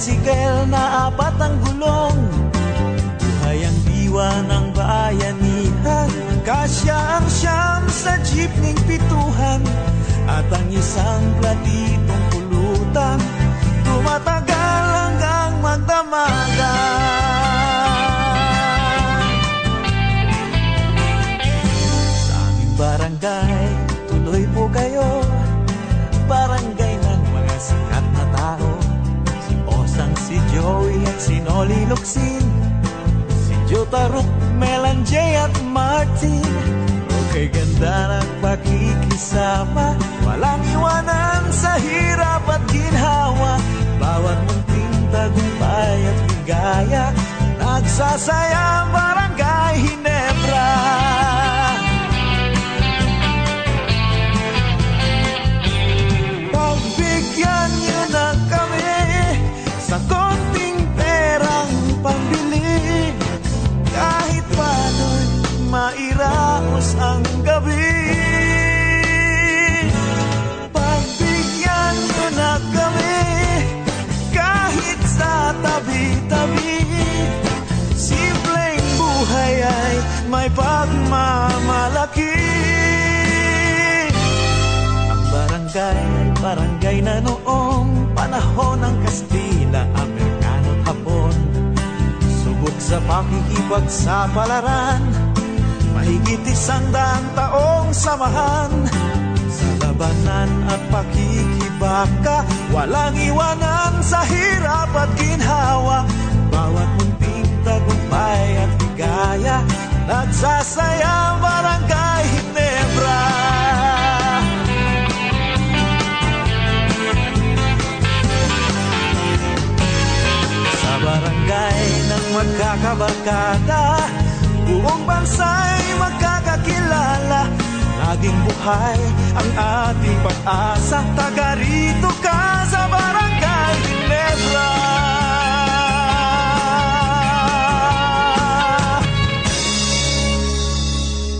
tricycle na apat ang gulong. Buhay ang diwa ng bayanihan, kasya ang siyam sa jeepning pituhan at ang isang platitong pulutan. Tumatagal hanggang magdamagan. Noli Locsin. Si Jotaruk, Melan J at Martin. Okay, ganda ng pakikisama. Walang iwanan sa hirap at ginhawa. Bawat munting tagumpay at ligaya. Nagsasaya ang barangay Hinebra. May pagmamalaki. Ang barangay ay barangay na noong panahon ng Kastila, Amerikano at Hapon. Subok sa pakikipagsapalaran, mahigit isang daang taong samahan. Sa labanan at pakikibaka, walang iwanan sa hirap at ginhawa. Bawat munting tagumpay at higaya, nagsasaya ang barangay Hinebra. Sa barangay ng magkakabarkada Buong bansa'y magkakakilala. Laging buhay ang ating pag-asa. Taga rito ka sa barangay Ginebra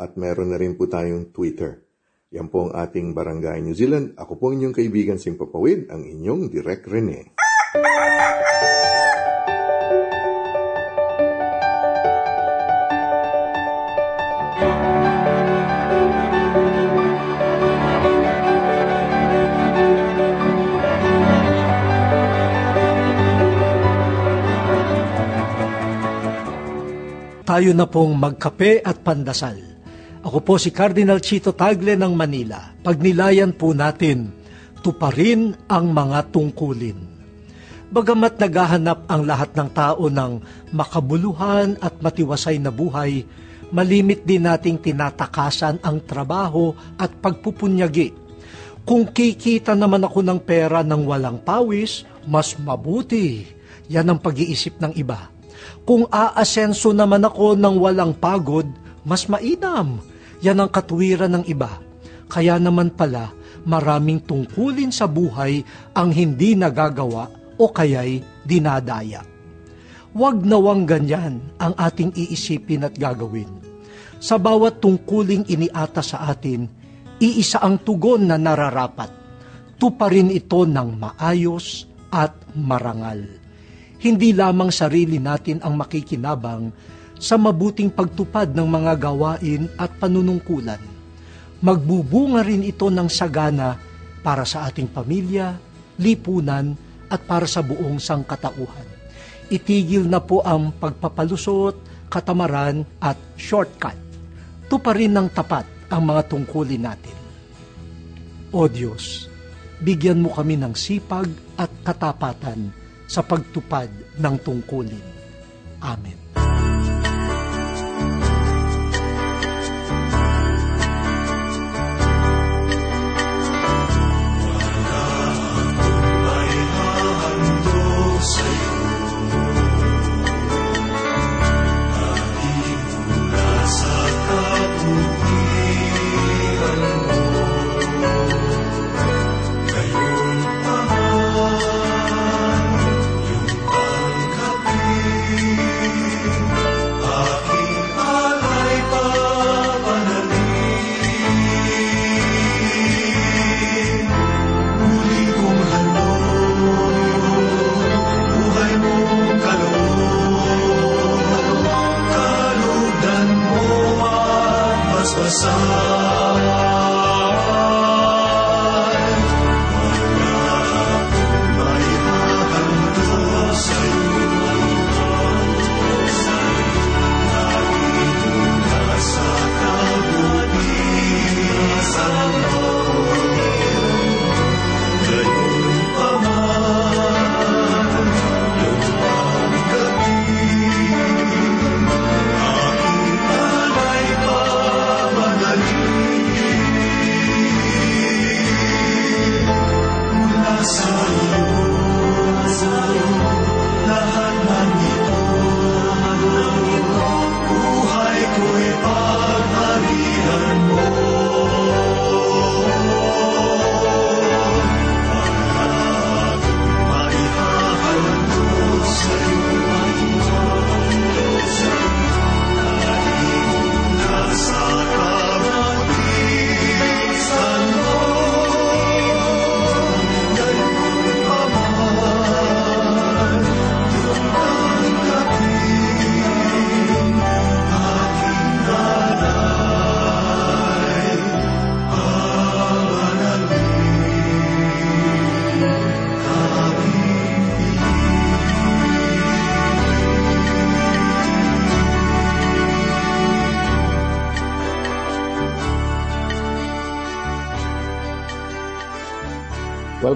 at meron na rin po tayong Twitter. Yan po ang ating Barangay New Zealand. Ako po inyong kaibigan Sing Papawid, ang inyong Direk Rene. Tayo na pong magkape at pandasal. Ako po si Cardinal Chito Tagle ng Manila. Pagnilayan po natin, tuparin ang mga tungkulin. Bagamat naghahanap ang lahat ng tao ng makabuluhan at matiwasay na buhay, malimit din nating tinatakasan ang trabaho at pagpupunyagi. Kung kikita naman ako ng pera ng walang pawis, mas mabuti. Yan ang pag-iisip ng iba kung aasenso naman ako ng walang pagod, mas mainam. Yan ang katuwiran ng iba. Kaya naman pala, maraming tungkulin sa buhay ang hindi nagagawa o kaya'y dinadaya. Huwag nawang ganyan ang ating iisipin at gagawin. Sa bawat tungkuling iniata sa atin, iisa ang tugon na nararapat. Tuparin ito ng maayos at marangal hindi lamang sarili natin ang makikinabang sa mabuting pagtupad ng mga gawain at panunungkulan. Magbubunga rin ito ng sagana para sa ating pamilya, lipunan, at para sa buong sangkatauhan. Itigil na po ang pagpapalusot, katamaran at shortcut. Tuparin ng tapat ang mga tungkulin natin. O Diyos, bigyan mo kami ng sipag at katapatan sa pagtupad ng tungkulin. Amen.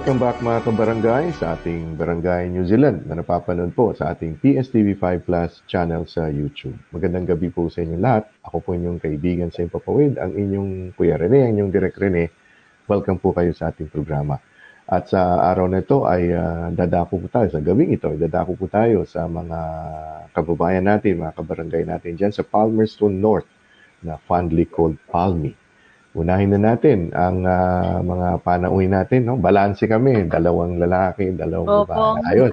Welcome back mga kabarangay sa ating Barangay New Zealand na napapanood po sa ating PSTV5 Plus channel sa YouTube. Magandang gabi po sa inyong lahat. Ako po inyong kaibigan sa Papawid, ang inyong Kuya Rene, ang inyong Direk Rene. Welcome po kayo sa ating programa. At sa araw na ito ay uh, dadako po tayo, sa gabing ito, dadako po tayo sa mga kababayan natin, mga kabarangay natin dyan sa Palmerston North na fondly called Palmy. Unahin na natin ang uh, mga panauhin natin. No? Balanse kami. Dalawang lalaki, dalawang Opo. babae. Ayun.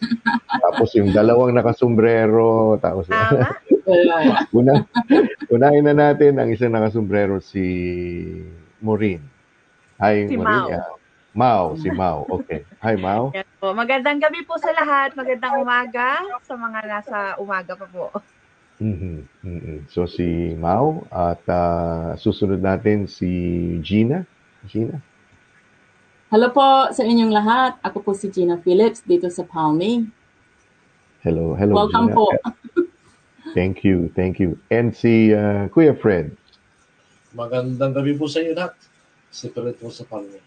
Tapos yung dalawang nakasombrero. Tapos, una, unahin na natin ang isang nakasombrero si Maureen. Hi, Si Maureen. Mau. Yeah. Mau, si Mau. Okay. Hi, po. Magandang gabi po sa lahat. Magandang umaga sa mga nasa umaga pa po. Mhm, mhm. So si Mau at ah, susunod natin si Gina. Gina. Hello po sa inyong lahat. Ako po si Gina Phillips dito sa Palmy. Hello, hello Welcome Gina. po. Thank you, thank you. And si ah, Kuya Fred. Magandang gabi po sa inyo lahat. Separate po sa Palme.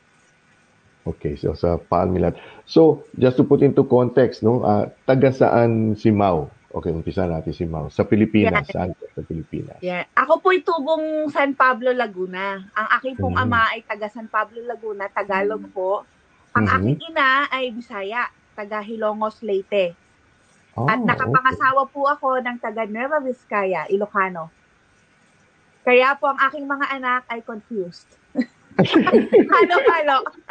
Okay, so sa Palmilat. So, just to put into context, no, ah, taga saan si Mau? Okay, umpisa natin si Mau. Sa Pilipinas, Yeah. saan po sa Pilipinas? Yan. Ako po'y tubong San Pablo, Laguna. Ang aking pong Mhm. ama ay taga San Pablo, Laguna, Tagalog po. Ang Mhm. aking ina ay Bisaya, taga Hilongos, Leyte. Oh, At nakapangasawa po ako ng taga Nueva Vizcaya, Ilocano. Kaya po ang aking mga anak ay confused. Halo-halo. okay.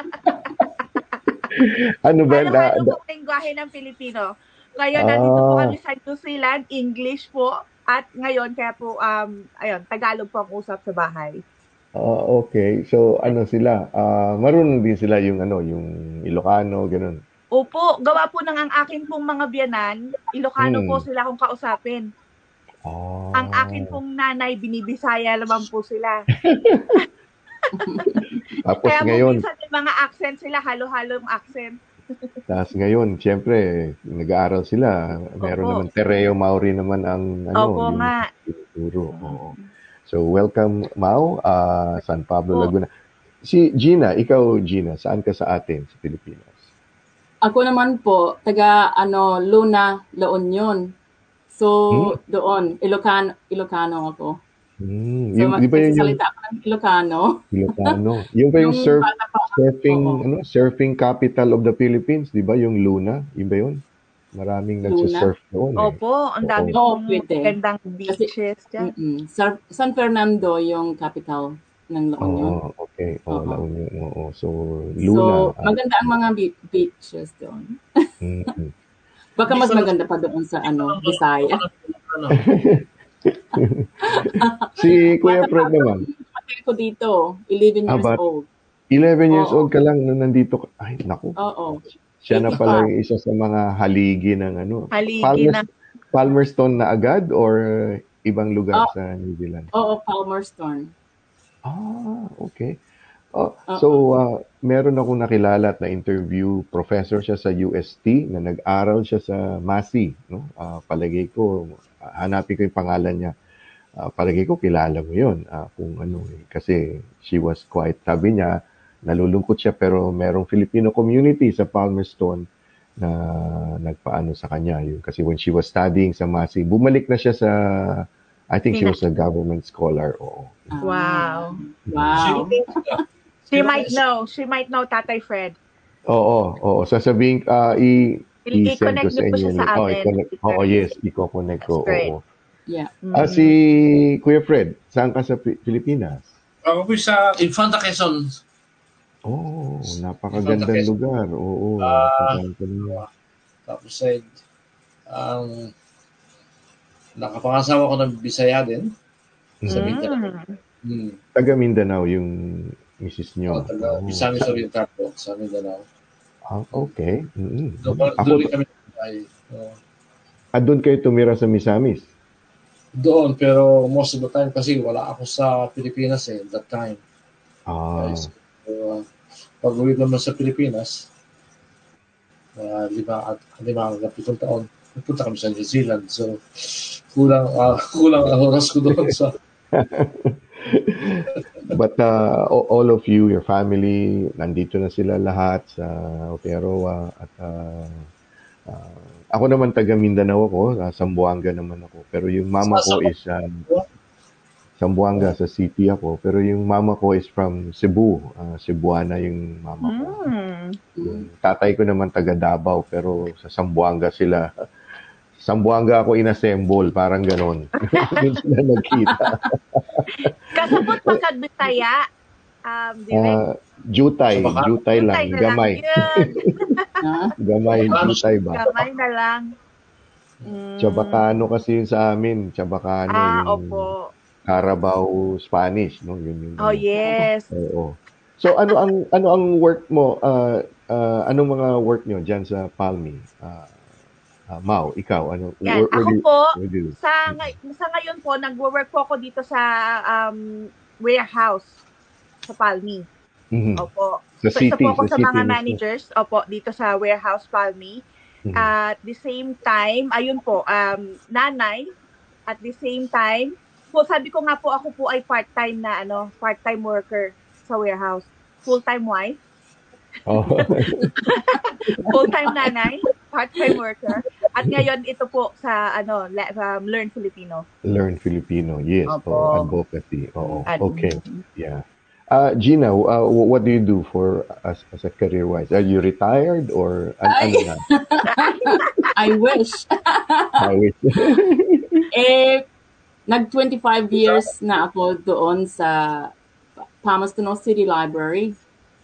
Ano ba? Halo-halo po lingwahe ng Pilipino. Ngayon, Ah. nandito po kami sa New Zealand, English po. At ngayon, kaya po, um, ayun, Tagalog po ang usap sa bahay. Ah, okay. So, ano sila? Ah, marunong din sila yung ano, yung Ilocano, ganun. Opo, gawa po ng ang akin pong mga biyanan, Ilocano Hmm. po sila kung kausapin. Ah. Ang akin pong nanay, binibisaya naman po sila. Tapos Kaya ngayon, minsan may mga accent sila, halo-halo yung accent. Tapos ngayon, siyempre, nag-aaral sila. Meron Opo. naman Tereo Maori naman ang ano, Opo yung nga. Oo. So, welcome, Mau, ah, San Pablo, Opo. Laguna. Si Gina, ikaw, Gina, saan ka sa atin sa Pilipinas? Ako naman po, taga ano, Luna, La Union. So, Hmm? doon, Ilocano, Ilocano ako. Hmm, So, yung, di ba yun yung ako ng Ilocano. Ilocano? yung ba yung Yung surf, pa surfing, Oo. ano, surfing capital of the Philippines, di ba? Yung Luna, yun ba yun? Maraming Luna? nagsisurf doon eh. Opo, ang dami Oo, pong pwede. gandang beaches dyan. Mm-mm. Sa- San Fernando yung capital ng La Union. Oh, okay. Oh, Oo. La Union. Oo. So, so, Luna. ah, maganda ang mga be- beaches doon. mm, mm. Baka mas maganda pa doon sa ano, Bisaya. Si Kuya Fred naman, Pati ko dito, 11 Ah, years but- old. 11 years Oo. old ka lang nung nandito ka. Ay, naku. Oo. Siya na pala yung isa sa mga haligi ng ano. Haligi Palmers- ng Palmerston na agad or ibang lugar Ah. sa New Zealand? Oo, Palmerston. Ah, okay. Oh, Oo. so, ah, meron akong nakilala at na-interview. Professor siya sa UST na nag-aral siya sa Masi. No? Ah, palagay ko, ah, hanapin ko yung pangalan niya. Ah, palagay ko, kilala mo yun. Ah, kung ano, eh. kasi she was quite, sabi niya, nalulungkot siya pero merong Filipino community sa Palmerston na nagpaano sa kanya. Yun. Kasi when she was studying sa Masi, bumalik na siya sa, I think she was a government scholar. Oo. Ah, Wow. Wow. She might know. She might know Tatay Fred. Oo, oo. Sasabihin, i, I- i-send ko I-connect sa niyo po inyo. siya sa Oh, amin. i-connect. Oo, yes, i-connect ko. Oo. Yeah. Ah, si Kuya Fred, saan ka sa Pi- Pilipinas? Ako po sa Infanta Quezon. Oh, napakagandang Quezon. lugar. Oo, Ah. napakaganda niya. Tapos ay ang nakapangasawa ko ng Bisaya din sa Mm. Mindanao. Hmm. Taga Mindanao yung misis Oh, niyo. taga Oh. Misamis Oriental po sa Mindanao. Ah, okay. Mm. Doon Ako, doon kami ay oh, ah, doon kayo tumira sa Misamis? doon pero most of the time kasi wala ako sa Pilipinas eh that time. Ah, So, uh, pag uwi naman sa Pilipinas, uh, lima at lima hanggang pitong taon, pupunta kami sa New Zealand. So, kulang, ah, kulang ang oras ko doon sa But uh, all of you, your family, nandito na sila lahat sa Aotearoa at uh, uh, ako naman taga Mindanao ako, uh, Sambuanga naman ako. Pero yung mama ko is uh, Sambuanga sa city ako, pero yung mama ko is from Cebu, uh, Cebuana yung mama ko. Hmm. Yung tatay ko naman taga Davao pero sa Sambuanga sila Sambuanga ako inassemble, parang ganon. Doon sila nagkita. Kasabot pa kag Bisaya. Um. Ah, jutay, Sabaka- jutay lang, Tay na lang gamay. yun. Ha? Gamay, jutay ba? Gamay na lang. Mm. Chabacano kasi yun sa amin, Chabacano, Ah, yung opo. Carabao Spanish, no? Yun yung Oh, yes. Oo. So ano ang ano ang work mo? Uh, uh, anong mga work niyo diyan sa Palmi? Uh, uh, Mau, ikaw ano? Yan. where- where Ako do po, where do sa, ngay- sa ngayon po, nagwo-work po ako dito sa um, warehouse sa Palmi. Mhm. Opo. Sa So, city, isa po ako sa mga mismo. managers, opo, dito sa warehouse Palmi. Mhm. At the same time, ayun po, um, nanay, at the same time, po, sabi ko nga po, ako po ay part-time na, ano, part-time worker sa warehouse. Full-time wife, Oh. full-time nanay, part-time worker. At ngayon, ito po sa, ano, le- um, Learn Filipino. Learn Filipino. Yes. Opo. Oh, advocacy. Oo. Ad- Okay. Yeah. Uh, Gina, uh, wh- what do you do for as, as a career wise? Are you retired or an- Ay. ano na? I wish. I wish. eh, nag 25 years na ako doon sa Palmerston City Library.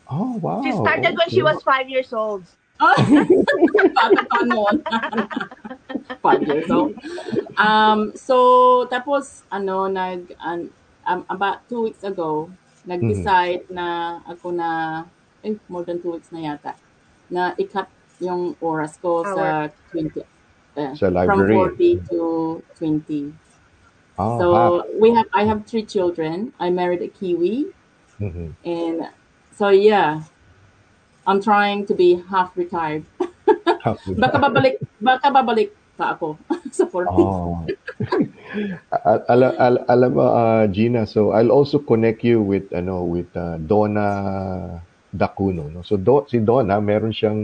oh, wow. She started when she okay. was five years old. Bata pa noon. Five years old. Um, so, tapos, ano, nag, an- um, about two weeks ago, nag-decide na ako na, eh, more than two weeks na yata, na i-cut yung oras ko sa 20, eh, Sa from library. 40 to 20. Oh, so, half. we have, I have three children. I married a Kiwi. Mhm. And so, yeah, I'm trying to be half retired. Half Baka babalik, baka babalik pa ako sa 40. Oh. Al- al- al- alam mo, uh, Gina, so I'll also connect you with ano with uh, Donna Dacuno. No? So Do- si Donna, meron siyang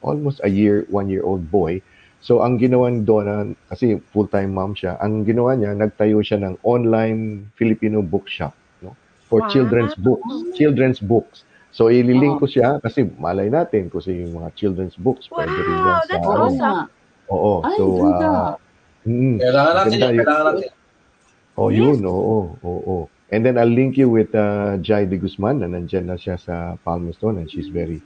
almost a year, one year old boy. So ang ginawa ni Donna, kasi full-time mom siya, ang ginawa niya, nagtayo siya ng online Filipino bookshop no? for Wow. children's books. Children's books. So ililink ko siya kasi malay natin kasi yung mga children's books pwede rin yan Wow, sa that's ano. awesome. Oo. Ay, so ganda. uh, mm, Kailangan natin yun, kailangan natin. Oh, yun, oo, oo. And then I'll link you with uh, Jai De Guzman na nandyan na siya sa Palmerston and she's very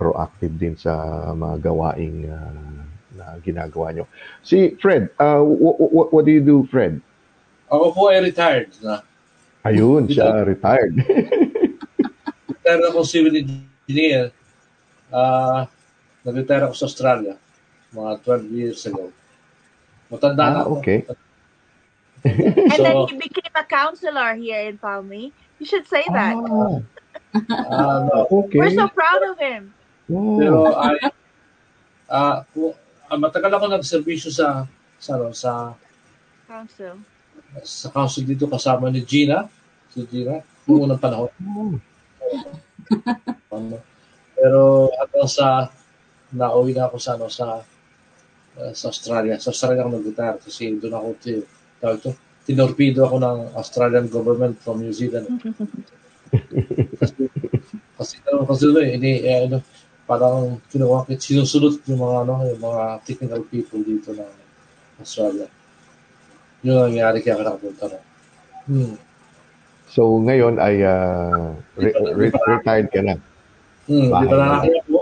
proactive din sa mga gawaing uh, na ginagawa nyo. Si Fred, uh, what, what, what do you do, Fred? Ako po ay retired na. Ayun, siya retired. Retired ako civil engineer. Ah, nag-retire ako sa Australia mga 12 years ago. Matanda na ah, ako. okay. And So- then he became a counselor here in Palmi. You should say that. Ah, Ah, no. okay. We're so proud of him. Oh. Pero ah ku- ah, matagal ako nagserbisyo sa sa ano, sa Council. sa council dito kasama ni Gina, si Gina, noong unang panahon. Ano. Pero hanggang sa nauwi na ako sa ano sa ah, sa Australia. Sa Australia ako nag-retire kasi doon ako ti, tawag ito, tinorpido ako ng Australian government from New Zealand. kasi kasi ano kasi ano, eh, ini eh, ano, parang kinuha sinusunod yung mga ano yung mga technical people dito ng Australia. Yun ang nangyari kaya ako nakapunta na. Hmm. So ngayon ay uh, re- re- retired ka na. Hmm, di ba na aking apo?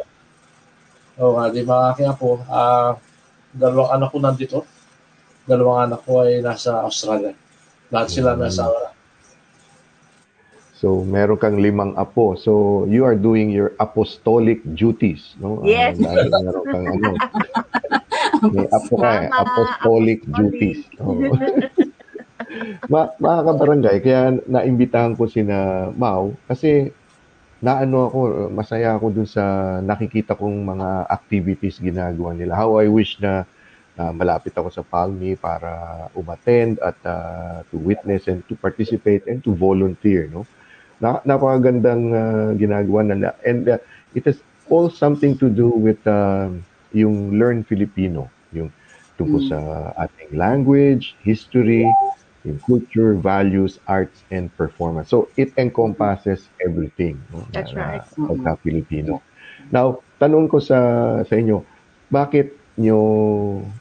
Oo nga, di ba aking apo? Ah, dalawang anak ko nandito. Dalawang anak ko ay nasa Australia. Lahat sila Hmm. nasa wala. So meron kang limang apo. So you are doing your apostolic duties, no? Ah, Yes. dahil meron kang ano. May apo ka eh, apostolic apostolic. duties. Oo. Ma mga kabarangay, kaya naimbitahan ko sina Mau kasi naano ako, masaya ako dun sa nakikita kong mga activities ginagawa nila. How I wish na na malapit ako sa Palmi para umattend at ah, to witness and to participate and to volunteer, no? Na, napakagandang ah, ginagawa nila. And ah, it has all something to do with ah, yung Learn Filipino, yung tungkol Mm. sa ating language, history, yung culture, values, arts, and performance. So, it encompasses everything. No? That's na, right. Na, pagka Filipino. Now, tanong ko sa sa inyo, bakit nyo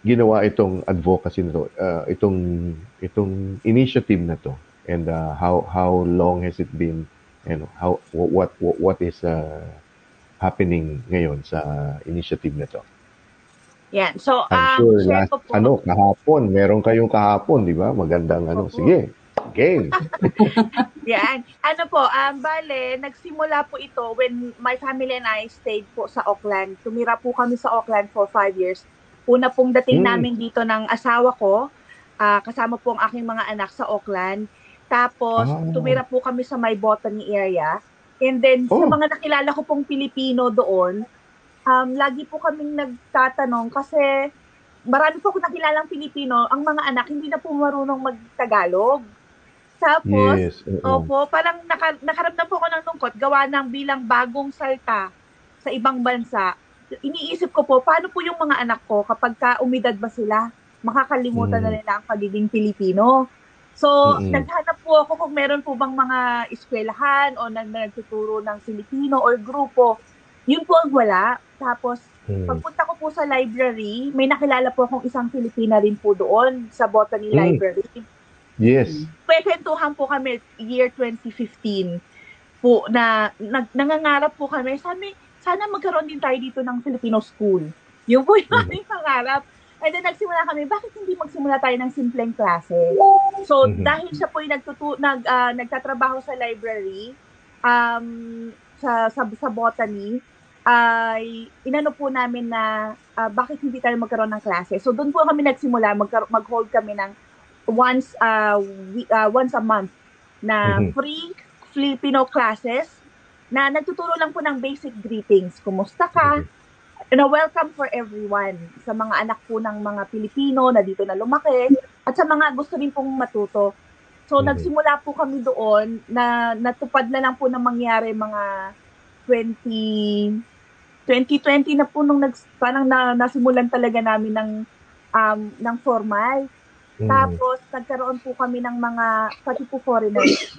ginawa itong advocacy na to, uh, itong itong initiative na to and uh, how how long has it been know how what what, what is uh, happening ngayon sa initiative na to Yan. So, I'm um, sure share last ko po. ano kahapon meron kayong kahapon di ba magandang ano sige game Yan. Ano po, um, bale, nagsimula po ito when my family and I stayed po sa Auckland. Tumira po kami sa Auckland for five years. Una pong dating Hmm. namin dito ng asawa ko, ah, kasama po ang aking mga anak sa Auckland. Tapos, Ah. tumira po kami sa my botany area. And then, sa Oh. mga nakilala ko pong Pilipino doon, um, lagi po kaming nagtatanong kasi marami po ako nakilalang Pilipino, ang mga anak hindi na po marunong mag-Tagalog. Tapos, yes oo. Opo, parang naka, nakaramdam po ako ng lungkot gawa ng bilang bagong salta sa ibang bansa. Iniisip ko po, paano po yung mga anak ko kapag ka umidad ba sila, makakalimutan Mm. na nila ang pagiging Pilipino. So, Mm-mm. naghanap po ako kung meron po bang mga eskwelahan o nag nagtuturo ng Filipino or grupo. Yun po ang wala. Tapos, Hmm. pagpunta ko po sa library, may nakilala po akong isang Filipina rin po doon sa Botany Mm. Library yes kwentuhan po kami year 2015 po na nag, nangangarap po kami. Sabi, sana magkaroon din tayo dito ng Filipino school. Yung po yung Mhm. aming pangarap. And then nagsimula kami, bakit hindi magsimula tayo ng simpleng klase? So, Mhm. dahil siya po yung nagtutu- nag, ah, nagtatrabaho sa library, um, sa, sa, sa botany, ay inano po namin na ah, bakit hindi tayo magkaroon ng klase. So, doon po kami nagsimula, mag-hold kami ng once uh, we, uh, once a month na Mhm. free Filipino classes na nagtuturo lang po ng basic greetings. Kumusta ka? Na welcome for everyone sa mga anak po ng mga Pilipino na dito na lumaki at sa mga gusto rin pong matuto. So Mhm. nagsimula po kami doon na natupad na lang po na mangyari mga 20 2020 na po nung nags, parang na, nasimulan talaga namin ng um, ng formal. Hmm. Tapos, nagkaroon po kami ng mga, pati po foreigners,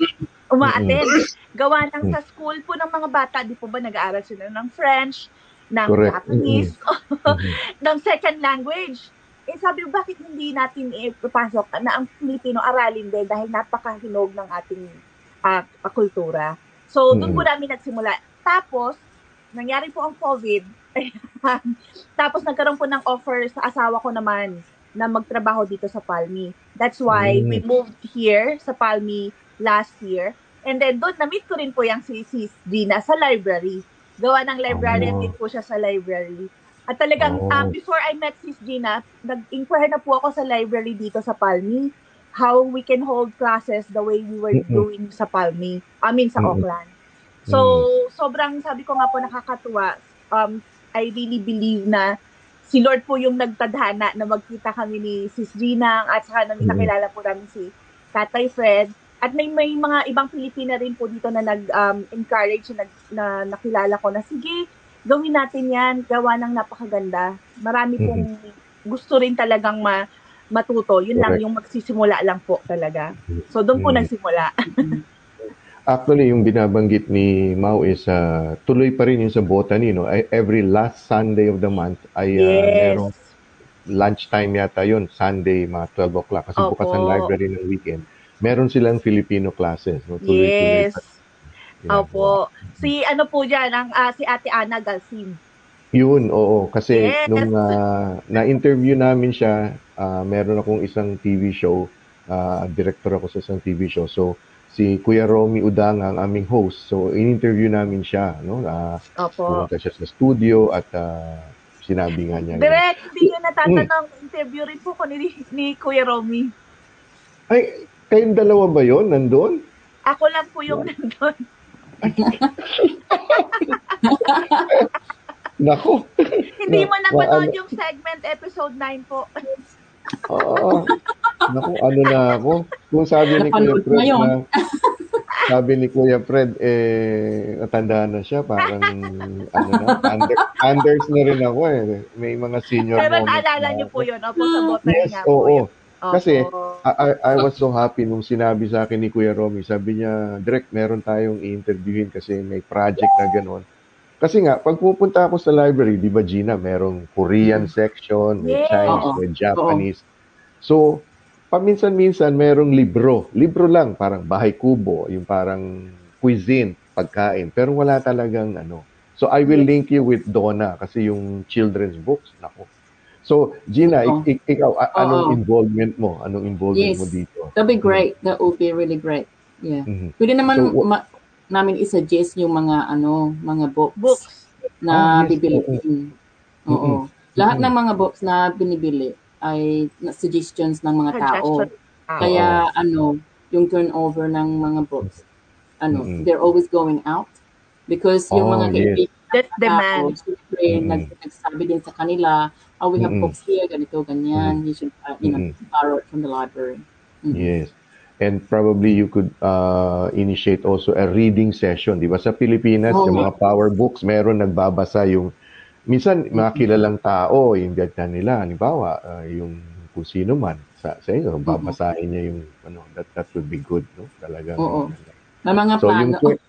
umaattend. Gawa ng Mm. sa school po ng mga bata, di po ba nag-aaral sila ng French, ng Correct. Japanese, Mhm. ng second language. Eh sabi ko, bakit hindi natin ipapasok na ang Filipino aralin din dahil napakahinog ng ating ah, kultura. So, doon po Mm. namin nagsimula. Tapos, nangyari po ang COVID. Tapos, nagkaroon po ng offer sa asawa ko naman na magtrabaho dito sa Palmi. That's why Mm. we moved here sa Palmi last year. And then, doon, na-meet ko rin po yung si Sis Gina sa library. Gawa ng librarian Oh. din po siya sa library. At talagang, Oh. um, before I met Sis Gina, nag-inquire na po ako sa library dito sa Palmi how we can hold classes the way we were Mm-mm. doing sa Palmi. I mean, sa Mm-mm. Auckland. So, sobrang sabi ko nga po nakakatuwa. Um, I really believe na si Lord po yung nagtadhana na magkita kami ni Sis Gina at saka nang Mm. nakilala po namin si Tatay Fred. At may may mga ibang Pilipina rin po dito na nag-encourage na, na nakilala ko na sige, gawin natin yan, gawa ng napakaganda. Marami pong gusto rin talagang ma, matuto. Yun lang Correct. yung magsisimula lang po talaga. So doon po Mm. nagsimula. Actually, yung binabanggit ni Mau is uh, tuloy pa rin yung sa botany. No? I- Every last Sunday of the month ay uh, yes. merong lunchtime yata yun. Sunday, mga 12 o'clock. Kasi Opo. bukas ang library ng weekend. Meron silang Filipino classes. No? Tuloy-tuloy Yes. ginagawa. Opo. Si ano po dyan, ang, ah, si Ate Ana Galsim. Yun, oo. Kasi Yes. nung uh, na-interview namin siya, uh, meron akong isang TV show. Uh, director ako sa isang TV show. So, si Kuya Romy Udang ang aming host. So, in-interview namin siya. No? Uh, Opo. pumunta siya sa studio at uh, sinabi nga niya. Direct, hindi nyo natatanong. Interview rin po ko ni, ni Kuya Romy. Ay, kayong dalawa ba yon nandun? Ako lang po yung nandun. Nako. Hindi mo Na- napanood ano- yung segment episode 9 po. Oo. Naku, ano na ako. Kung sabi ni Kuya Fred ngayon. na, sabi ni Kuya Fred, eh, natanda na siya. Parang, ano na, under, unders na rin ako eh. May mga senior Pero moments naalala na niyo po yun. Opo, sa botany Yes, po oo. yun. Opo. Kasi, I, I, I was so happy nung sinabi sa akin ni Kuya Romy. Sabi niya, direct, meron tayong i-interviewin kasi may project na gano'n. Kasi nga, pag pupunta ako sa library, di ba Gina, merong Korean section, may. Chinese, may Japanese. So, paminsan-minsan merong libro. Libro lang, parang bahay kubo, yung parang cuisine, pagkain. Pero wala talagang ano. So, I will link you with Donna kasi yung children's books, nako. So, Gina, Oo. ik- ik- ikaw, a- anong Oo. involvement mo? Anong involvement Yes. mo dito? That'd be great. That would be really great. Yeah. Mhm. Pwede naman So, ma- namin i-suggest yung mga ano, mga books, Books. na Ah, yes, bibili. oo. Mm. Oo. Lahat Mm-mm. ng mga books na binibili ay suggestions ng mga tao. Ah. Kaya ano, yung turnover ng mga books, ano, Mm-mm. they're always going out because yung Oh, mga yes. kaibigan That's tao, demand. syempre, Mm-mm. nag, nagsabi din sa kanila, oh, we have Mm-mm. books here, ganito, ganyan, you should, uh, you know, Mm-mm. borrow it from the library. Mm. Yes. And probably you could uh, initiate also a reading session. Di ba sa Pilipinas, Oo. yung mga power books, meron nagbabasa yung, minsan mga kilalang tao, yung ganyan nila, halimbawa, uh, yung kung sino man sa, sa inyo, babasahin niya yung, ano, that, that would be good, no? Talaga. Oo. May mga So, yung, plano.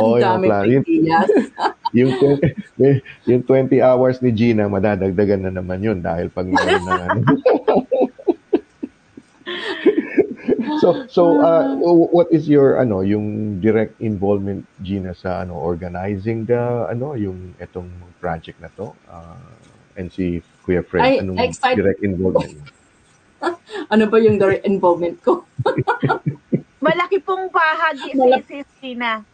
Ang Oo, yung plano. Yung- ideas. yung, 20, yung 20 hours ni Gina, madadagdagan na naman yun dahil pag meron na, ano. So so uh, what is your ano yung direct involvement Gina sa ano organizing the ano yung etong project na to uh, and si Kuya Fred Ay, anong excited. direct involvement mo? ano ba yung direct involvement ko? Malaki pong bahagi Malaki. si Tina.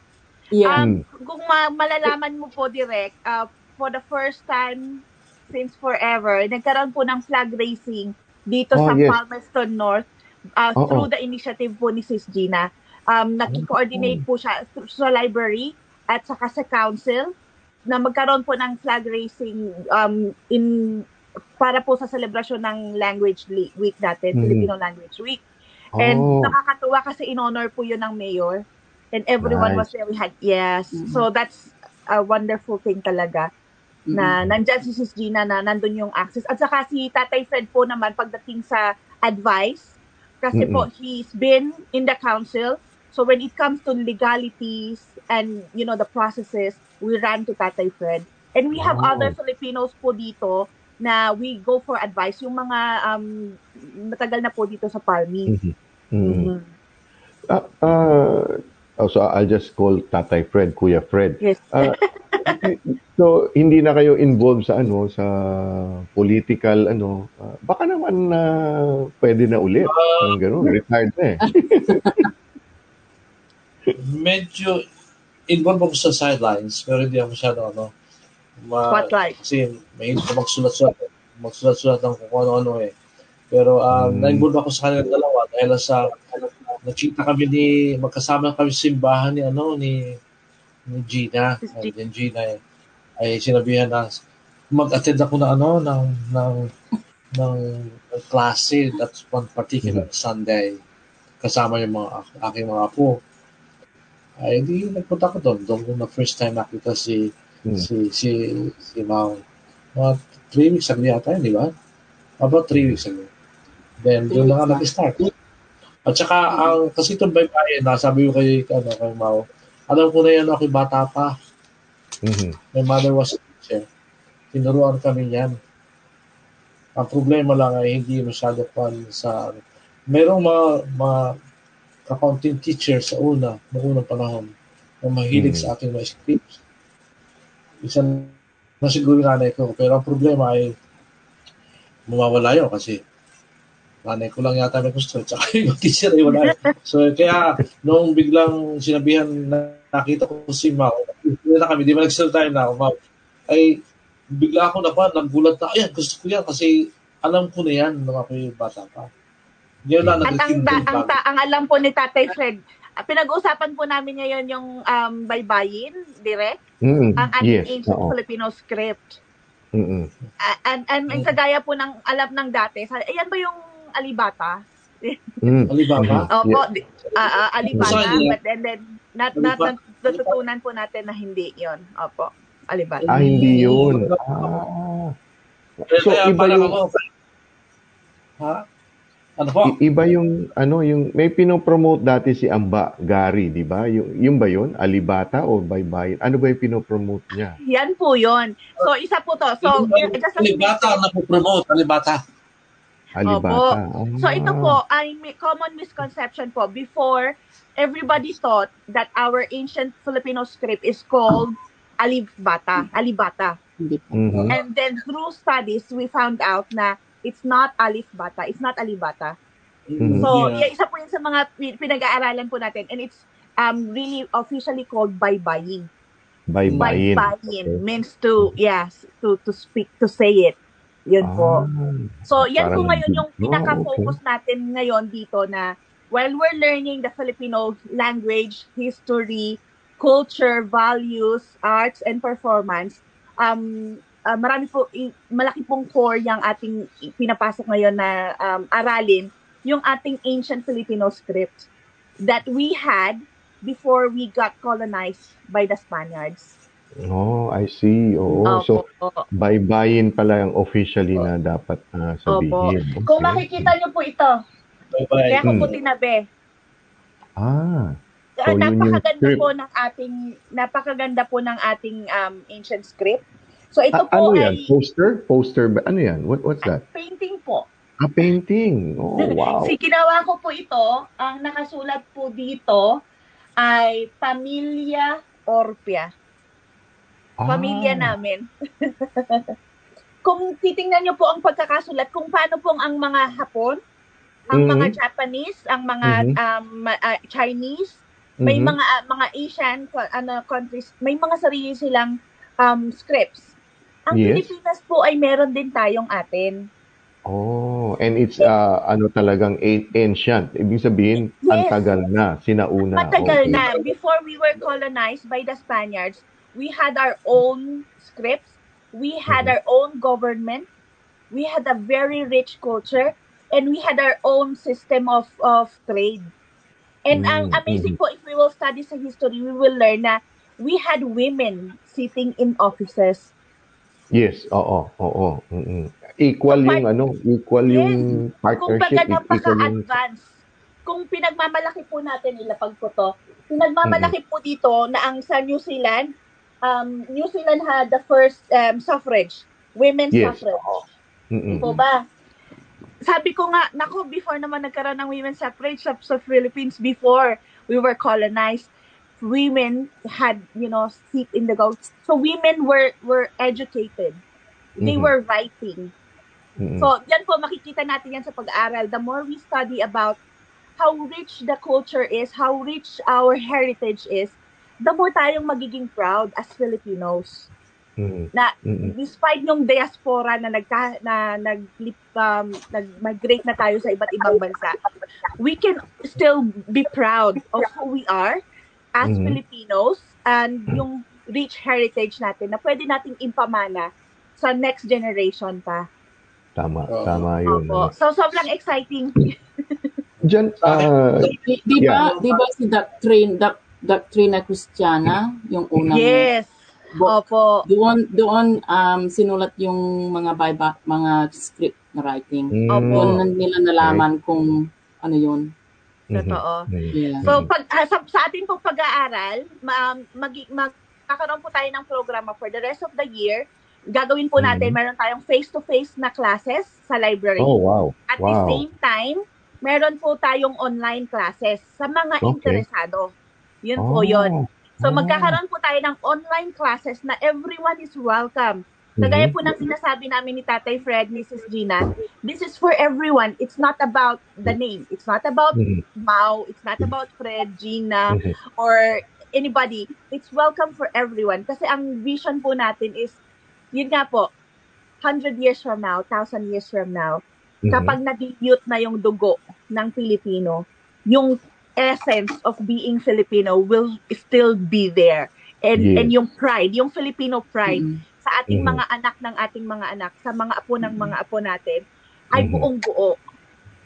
Yeah. Um, kung ma- malalaman mo po direct, uh, for the first time since forever, nagkaroon po ng flag racing dito Oh, sa yes. Palmerston North uh, Oo. through the initiative po ni Sis Gina. Um, naki-coordinate po siya sa library at saka sa council na magkaroon po ng flag racing um, in para po sa celebration ng language week natin, Mhm. Filipino Language Week. And Oh. nakakatuwa kasi in honor po yun ng mayor. And everyone was Nice. very happy. Yes. Mhm. So that's a wonderful thing talaga na Mm-mm. nandyan si Sis Gina na nandun yung access. At saka si Tatay Fred po naman pagdating sa advice kasi po he's been in the council. So when it comes to legalities and you know the processes, we run to Tatay Fred. And we have Wow. other Filipinos po dito na we go for advice. Yung mga um, matagal na po dito sa Palmi. Mhm. Mhm. Mhm. Ah, ah, oh, so I'll just call Tatay Fred, Kuya Fred. Yes. Ah, so hindi na kayo involved sa ano sa political ano ah, baka naman na pwede na ulit ng ganun retired na eh Medyo involved ako sa sidelines, pero hindi ako masyado ano. Ma- Spotlight. Kasi may ko magsulat-sulat, magsulat-sulat ng kung ano-ano eh. Pero uh, Mm. na-involve ako sa kanilang dalawa dahil sa nakita kami ni magkasama kami sa simbahan ni ano ni ni Gina. And then Gina eh, ay sinabihan na mag-attend ako na ano ng ng ng klase that's one particular Sunday. Kasama yung mga aking mga apo. Ay di nagpunta ko doon. Doon na first time nakita si Hmm. si si si Mao mga three weeks ago yata yun, di ba? About three weeks ago then doon na nga nag-start. At saka ang kasi itong baybayin nasabi ko kay ano kay Mao alam ko na yan ako bata pa Mhm. my mother was a teacher tinuruan kami yan ang problema lang ay hindi masyado pan sa merong mga mga accounting teacher sa una, noong unang panahon, na mahilig Hmm. sa ating mga scripts. Isa na siguro yung nanay ko. Pero ang problema ay mawawala yun kasi nanay ko lang yata may gusto. Tsaka yung teacher ay wala. So kaya noong biglang sinabihan na nakita ko si Mao, hindi na kami, di ba nagsalita na ako, Mao, ay bigla ako na pa, nagulat na, ayan, gusto ko yan kasi alam ko na yan nung ako'y bata pa. Yun lang At ang, ta- ang, ta- ang alam po ni Tatay Fred, pinag-uusapan po namin ngayon yung um, baybayin, direct, Mhm. ang ating yes ancient oo. Filipino script. Mhm. Ah, and, and, and sa gaya po ng alam ng dati, sa, ayan ba yung alibata? Mhm. Alibaba? Opo, di- ah, ah, alibata, Saan yun? but then, then nat, nat, Alibata. Nat, natutunan po natin na hindi yon Opo, alibata. ah hindi yun ah so iba yung ha? Ano po? I- iba yung ano yung may pinopromote dati si Amba Gary, di ba? Yung yung ba yun? Alibata o Baybayin? Ano ba yung pinopromote niya? Yan po yon. So, isa po to. So, just Alibata ang napopromote, Alibata. Alibata. So ito po ay common misconception po. Before, everybody thought that our ancient Filipino script is called Alibata, Alibata. Hindi po. Mhm. And then through studies, we found out na it's not Alif Bata, it's not Alibata. Mhm. So, Yeah. yeah, isa po yun sa mga pi- pinag-aaralan po natin and it's um really officially called baybayin. Baybayin. Baybayin means to yes, to to speak to say it. Yun po. Ah. So, yan po ngayon yung oh, pinaka-focus natin ngayon dito na while we're learning the Filipino language, history, culture, values, arts, and performance, um, ah, marami po, malaki pong core yung ating pinapasok ngayon na um, aralin, yung ating ancient Filipino script that we had before we got colonized by the Spaniards. Oh, I see. Oo. So, Opo. baybayin pala yung officially na dapat ah, sabihin. Kung Okay. makikita nyo po ito, Bye-bye. kaya ko po Hmm. tinabi. Ah. Ah, So, yung napakaganda script. po ng ating napakaganda po ng ating um, ancient script. So ito Ah, po ano yan? ay Poster? Poster ba? Ano yan? What, what's that? painting po. A painting. Oh, wow. Si ginawa ko po ito, ang nakasulat po dito ay Pamilya Orpia. Pamilya Ah. namin. kung titingnan niyo po ang pagkakasulat, kung paano pong ang mga Hapon, ang Mhm. mga Japanese, ang mga Mhm. um, ah, Chinese, May Mhm. mga ah, mga Asian ano countries, may mga sarili silang um, scripts. Ang Yes. Pilipinas po ay meron din tayong atin. Oh, and it's uh, ano talagang ancient. Ibig sabihin, ang Yes. tagal na, sinauna. Matagal Okay. na. Before we were colonized by the Spaniards, we had our own scripts. We had Mhm. our own government. We had a very rich culture. And we had our own system of, of trade. And ang Mm, amazing po, if we will study sa history, we will learn na we had women sitting in offices. Yes, oo, oo. mm Equal So, yung part- ano, equal yung Kung partnership, baga equal yung napaka-advance. Kung pinagmamalaki po natin nilapag ko to, pinagmamalaki po dito na ang sa New Zealand, um, New Zealand had the first um, suffrage, women's Yes. suffrage. Mm-mm. Po ba? Sabi ko nga, nako, before naman nagkaroon ng women's suffrage sa, sa Philippines, before we were colonized, women had, you know, seat in the go. So women were were educated. They Mhm. were writing. Mm-mm. So, yan po, makikita natin yan sa pag-aaral. The more we study about how rich the culture is, how rich our heritage is, the more tayong magiging proud as Filipinos. Mm-mm. Na Mm-mm. despite yung diaspora na nagka, na nag um, nag-migrate na tayo sa iba't ibang bansa, we can still be proud of who we are as Mhm. Filipinos and yung rich heritage natin na pwede nating impamana sa next generation pa. Tama, Oo. tama yun. Opo. ano. So, sobrang exciting. Diyan, ah, Di, di ba, di ba si Doctrine, doc, Doctrina Christiana, yung unang Yes. Book, Opo. doon, doon um, sinulat yung mga Bible, mga script na writing. mm, Opo. Doon nila nalaman kung ano yun. mhm, Totoo. mhm. Yeah. So, pag, ah, sa, sa ating pong pag-aaral, ma, mag, magkakaroon po tayo ng programa for the rest of the year. Gagawin po natin, Mhm. meron tayong face-to-face na classes sa library. Oh, wow. At the wow. same time, meron po tayong online classes sa mga Okay. interesado. Yun po Oh, yun. So, oh. magkakaroon po tayo ng online classes na everyone is welcome. Kagaya Mhm. po ng sinasabi namin ni Tatay Fred, Mrs. Gina, this is for everyone. It's not about the name. It's not about Mhm. Mau. It's not about Fred, Gina, or anybody. It's welcome for everyone. Kasi ang vision po natin is, yun nga po, 100 years from now, 1,000 years from now, kapag nag-mute na yung dugo ng Pilipino, yung essence of being Filipino will still be there. And, Yes. and yung pride, yung Filipino pride Mm. sa ating Mhm. mga anak ng ating mga anak, sa mga apo ng mga apo natin, ay Mhm. buong buo.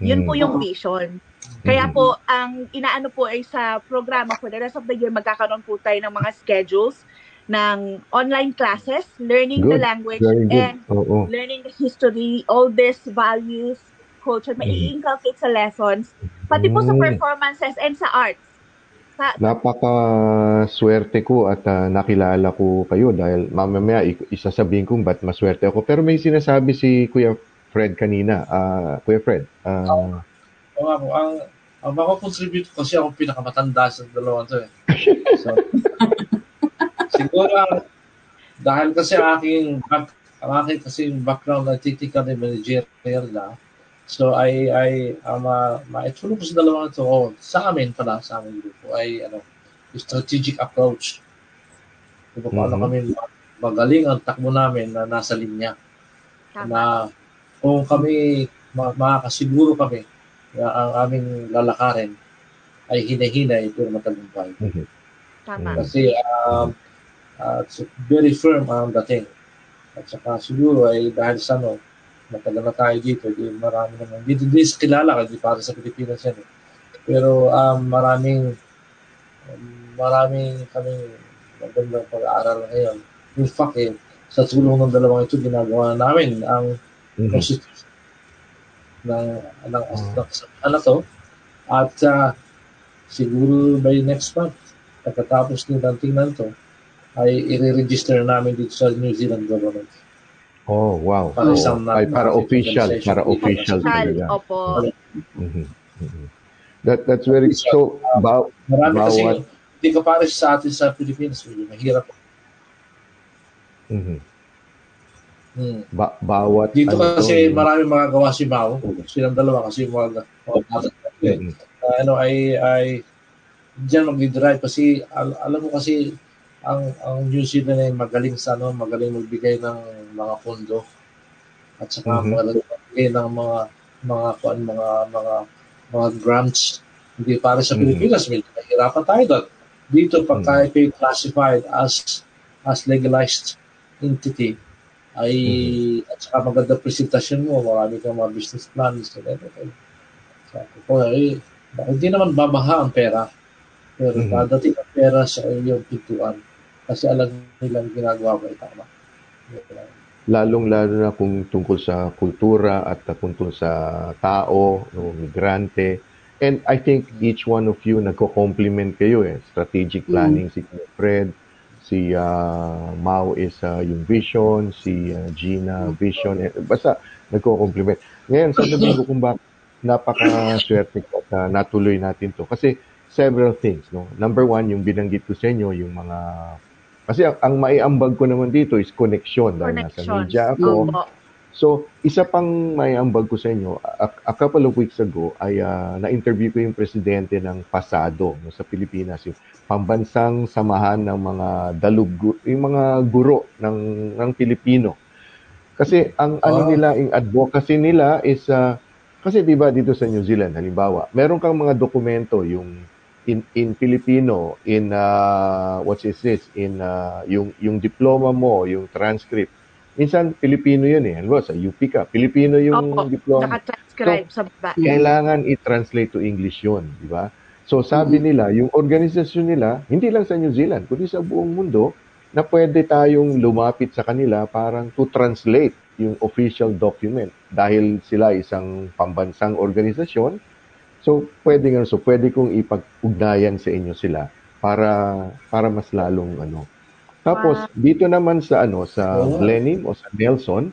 Yun po yung vision. Kaya Mhm. po, ang inaano po ay sa programa for the rest of the year, magkakaroon po tayo ng mga schedules ng online classes, learning the Good. language, Very good. and Oo. learning the history, all these values, culture, may i-inculcate sa lessons, pati po sa Mm. performances and sa arts. Sa, Napaka swerte ko at ah, nakilala ko kayo dahil mamaya i- isasabihin kong ba't maswerte ako. Pero may sinasabi si Kuya Fred kanina. Ah, Kuya Fred, ah, Oo, ako, ang, ang makakontribute ko kasi ako pinakamatanda sa dalawang to eh. So, siguro ang, dahil kasi aking back, ang aking kasi background na technical and managerial na, so ay ay ang ma, maitulong ko sa dalawang ito, o sa amin pala, sa aming grupo, ay ano, strategic approach. Diba, paano Mhm. kami magaling ang takbo namin na nasa linya tama. na kung kami ma- makakasiguro kami na ang aming lalakarin ay hinay-hinay pero matagumpay. Tama. Kasi um, uh, it's very firm ang dating. At saka siguro ay dahil sa ano, matagal na tayo dito, di marami naman. Dito din sa kilala, hindi para sa Pilipinas yan. eh. Pero um, maraming um, maraming kaming magandang pag-aaral ngayon. In fact, eh, sa tulong ng dalawang ito, ginagawa namin ang mhm. constitution ng ng ng ano to at uh, siguro by next month pagkatapos ng tingnan to ay i-register namin dito sa New Zealand government. Oh, wow. Para Oo. isang ay, para official, para official Official, talaga. opo. Mhm, mhm. That, that's very, so, ba, Marami kasi Bawat- hindi ka pares sa atin sa Pilipinas, medyo mahirap. mhm. Hmm. ba, bawat, Dito ano to, kasi yung- marami magagawa si Mao, silang dalawa kasi mga Mhm. uh, ano ay ay diyan magdi-drive kasi al- alam mo kasi ang ang New Zealand ay magaling sa ano, magaling magbigay ng mga pondo. At saka Mhm. magaling magbigay ng mga mga kuan mga mga mga grants. Hindi para sa Mhm. Pilipinas nahirapan tayo doon. Dito pag tayo ay classified as as legalized entity. Ay at saka maganda presentasyon mo marami kang mga business plans and everything sabi ko eh bakit hindi naman babaha ang pera? Pero Mhm. dadating ang pera sa iyong pintuan kasi alam nilang ginagawa mo ay tama lalong-lalo na kung tungkol sa kultura at tungkol sa tao, no, migrante. And I think each one of you nagko-compliment kayo eh. Strategic planning si Kuya Fred, si uh, Mau is uh, yung vision, si uh, Gina vision. Eh, basta nagko-compliment. Ngayon, sasabihin ko kung bakit napaka-swerte ko at uh, natuloy natin to. Kasi several things. No? Number one, yung binanggit ko sa inyo, yung mga kasi ang, ang maiambag ko naman dito is connection dahil nasa media ako. Opo. So, isa pang maiambag ko sa inyo, a, a couple of weeks ago ay ah, na-interview ko yung presidente ng PASADO no, sa Pilipinas, yung pambansang samahan ng mga dalub, yung mga guro ng ng Pilipino. Kasi ang ano Ah. nila, yung advocacy nila is ah, kasi 'di ba dito sa New Zealand halimbawa, meron kang mga dokumento yung in in Filipino, in uh, what is this, in uh, yung yung diploma mo, yung transcript. Minsan Filipino 'yun eh. Halimbawa sa UP ka, Filipino yung Opo. diploma. Naka-transcribe sa baba. Kailangan i-translate to English 'yun, di ba? So sabi nila, yung organisasyon nila, hindi lang sa New Zealand, kundi sa buong mundo, na pwede tayong lumapit sa kanila parang to translate yung official document dahil sila isang pambansang organisasyon. So pwede nga so pwede kong ipag-ugnayan sa inyo sila para para mas lalong ano. Tapos dito naman sa ano sa Oh. Lenin o sa Nelson,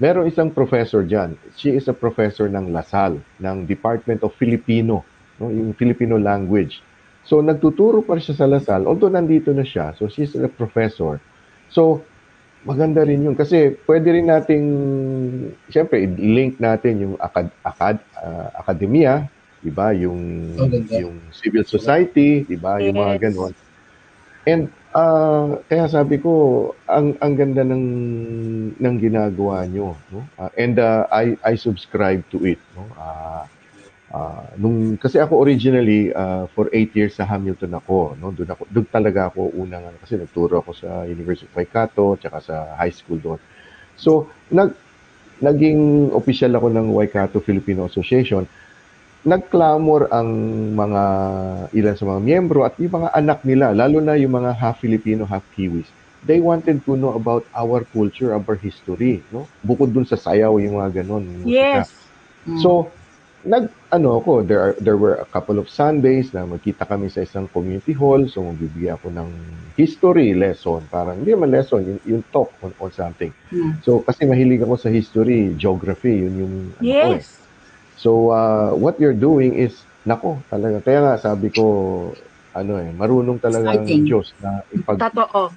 meron isang professor diyan. She is a professor ng LaSalle ng Department of Filipino, no, yung Filipino language. So nagtuturo pa siya sa LaSalle although nandito na siya. So she's a professor. So maganda rin yun kasi pwede rin nating siyempre i-link natin yung akad, akad, ah, akademya, 'di ba? Yung Maganda. yung civil society, 'di ba? Yung mga ganon. And ah, kaya sabi ko ang ang ganda ng ng ginagawa nyo, no? Ah, and ah, I I subscribe to it, no? Ah, ah, nung kasi ako originally ah, for eight years sa Hamilton ako, no? Doon ako doon talaga ako unang ano, kasi nagturo ako sa University of Waikato tsaka sa high school doon. So, nag naging official ako ng Waikato Filipino Association nagclamor ang mga ilan sa mga miyembro at yung mga anak nila, lalo na yung mga half Filipino, half Kiwis. They wanted to know about our culture, our history, no? Bukod dun sa sayaw, yung mga ganon. yung. Yes. Mm. So, nag ano ako, there are, there were a couple of Sundays na magkita kami sa isang community hall, so magbibigay ako ng history lesson, parang hindi naman lesson, yung, yung talk on, on something. Mm. So, kasi mahilig ako sa history, geography, yun yung ano ko eh. So, uh, what you're doing is, nako, talaga, kaya nga sabi ko, ano eh, marunong talaga ang Exciting. Diyos na ipag, Totoo.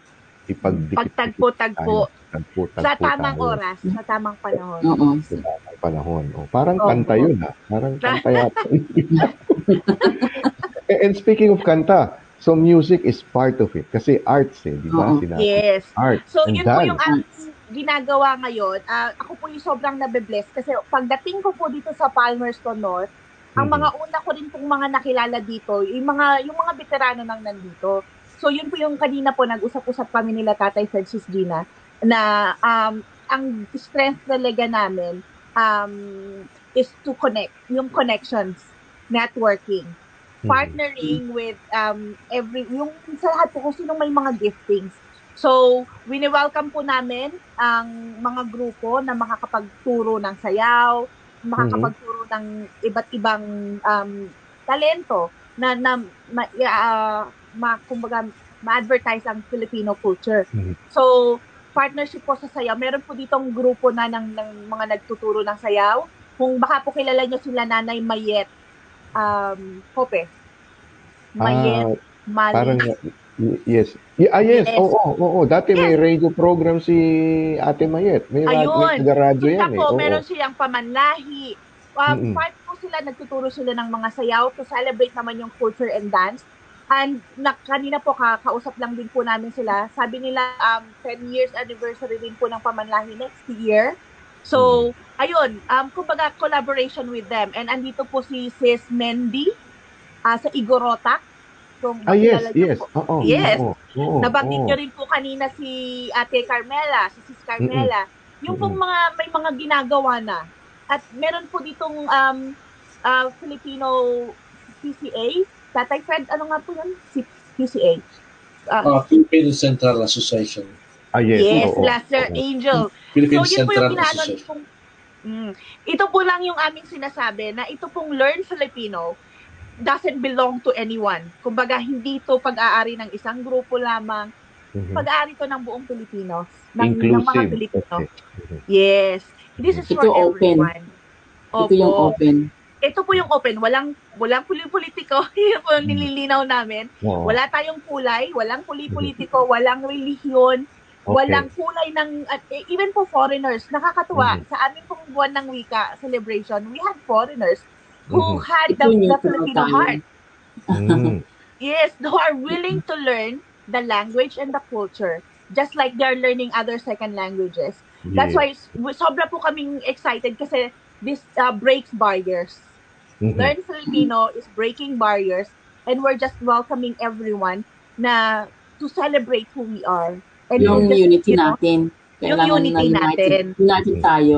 ipagdikit Pagtagpo-tagpo. Tagpo-tagpo Sa tamang tayo oras, sa tamang panahon. Oo. sa tamang panahon. Oh, parang Opo. kanta yun ha. Parang kanta yata. And speaking of kanta, so music is part of it. Kasi arts eh, di ba? Oo. Sinabi. Yes. Arts So, yun po dance. yung aking ginagawa ngayon. Ah, ako po yung sobrang nabe-bless kasi pagdating ko po dito sa Palmerston North, ang Mhm. mga una ko rin pong mga nakilala dito, yung mga yung mga veterano nang nandito. So yun po yung kanina po nag-usap-usap kami nila Tatay Francis Gina na um, ang strength talaga namin um, is to connect, yung connections, networking. Partnering with um, every, yung sa lahat po kung sinong may mga giftings. So, wini-welcome po namin ang mga grupo na makakapagturo ng sayaw, makakapagturo ng iba't ibang um, talento na, na ma, ah, ma, kumbaga, ma-advertise ang Filipino culture. Mhm. So, partnership po sa sayaw. Meron po ditong grupo na ng, ng mga nagtuturo ng sayaw. Kung baka po kilala nyo sila Nanay Mayet um, Hope. Mayet, Mali. Parang, yes. Y- ah, yes. Yes. Oo, oo, oo. Dati may radio program si Ate Mayet. May, Ayun. may Kita yan eh. po, Oo. meron silang pamanlahi. Um, Mm-mm. Part po sila, nagtuturo sila ng mga sayaw to celebrate naman yung culture and dance. And na, kanina po, ka, kausap lang din po namin sila. Sabi nila, um, 10 years anniversary din po ng pamanlahi next year. So, ayun, um, kumbaga collaboration with them. And andito po si Sis Mendy ah, sa Igorotak. Kung Ah, yes, yes. po. Oo, Yes. oo, oo, Nabanggit oo. nyo rin po kanina si Ate Carmela, si Sis Carmela. Yung pong mga, may mga ginagawa na. At meron po ditong um, uh, Filipino PCA. Tatay Fred, ano nga po yun? Si PCA. Uh, Ah, Philippine Central Association. Ah, yes. yes, oo, Laster oo. Angel. Philippine So, yun po yung Association. pong, mm, ito po lang yung aming sinasabi na ito pong Learn Filipino doesn't belong to anyone. Kumbaga, hindi to pag-aari ng isang grupo lamang. Mhm. Pag-aari to ng buong Pilipinos. Ng, ng mga Inclusive. Pilipino. Okay. Mhm. Yes. This is Ito for open. everyone. Ito yung Opo. open. Ito po yung open. Walang walang puli-politiko. Yun po yung Mm. nililinaw namin. Oo. Wala tayong kulay, walang puli-politiko, walang relihiyon, Okay. walang kulay ng, eh, even po foreigners, nakakatuwa. Mhm. Sa aming pong buwan ng wika celebration, we had foreigners who Mhm. had the, the Filipino heart. Mm. Yes, who are willing to learn the language and the culture, just like they're learning other second languages. That's Yes. why s- sobra po kaming excited kasi this uh, breaks barriers. Mhm. Learn Filipino is breaking barriers and we're just welcoming everyone na to celebrate who we are. And Yung just, unity you know, natin. yung Kailangan unity na natin. united tayo.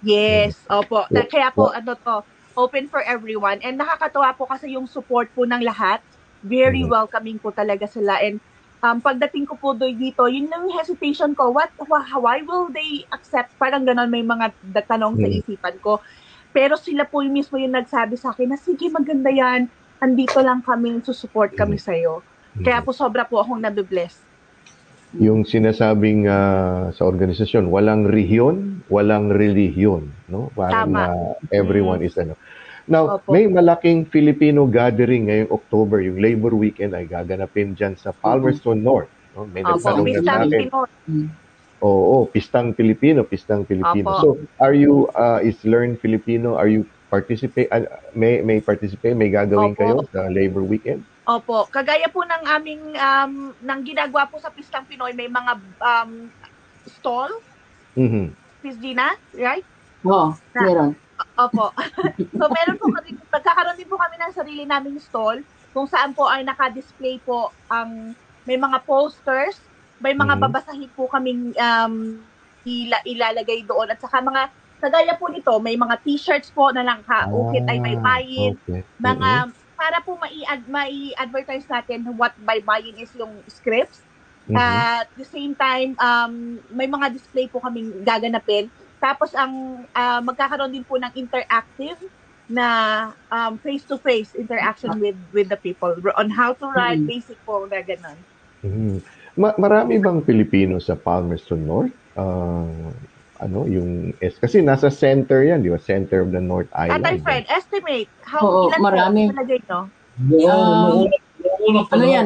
Yes, opo. Na- Kaya po, ano to, open for everyone. And nakakatuwa po kasi yung support po ng lahat. Very Mhm. welcoming po talaga sila. And um, pagdating ko po do dito, yun yung hesitation ko. What, wh- why will they accept? Parang ganon, may mga tanong sa Mhm. isipan ko. Pero sila po yung mismo yung nagsabi sa akin na, sige, maganda yan. Andito lang kami, susupport kami sa'yo. Kaya po sobra po akong nabibless. Yung sinasabing ah, sa organisasyon, walang rehiyon, walang relihiyon, no? Parang Tama. ah, everyone is ano. Now, Opo. may malaking Filipino gathering ngayong October, yung Labor Weekend ay gaganapin dyan sa Palmerston North. No? May nagtanong na akin. Pinoy. Oo, Pistang Pilipino, Pistang Pilipino. Opo. So, are you, uh, is Learn Filipino, are you participate, ah, may, may participate, may gagawin Opo. kayo sa Labor Weekend? Opo, kagaya po ng aming um, ng ginagawa po sa Pistang Pinoy, may mga um, stall, Mhm. Miss Gina, right? Oo, Na- meron. Opo. so meron po kami, magkakaroon din po kami ng sarili naming stall kung saan po ay naka-display po ang may mga posters, may mga Mhm. babasahin po kaming um, ila, ilalagay doon at saka mga kagaya po nito, may mga t-shirts po na lang ukit ay may Ah, bayin, okay. mga para po mai-ad, mai-advertise natin what baybayin is yung scripts. Mhm. At the same time, um, may mga display po kaming gaganapin. Tapos ang ah, magkakaroon din po ng interactive na um, face-to-face interaction with with the people on how to ride, Mm. basic po na ganun. Mhm. Ma- marami bang Pilipino sa Palmerston North? Ah, ano, yung S kasi nasa center 'yan, di ba? Center of the North Island. Tatay eh. Fred, estimate how Oo, ilan marami. nyo? Noong, Um, noong unang ano yan?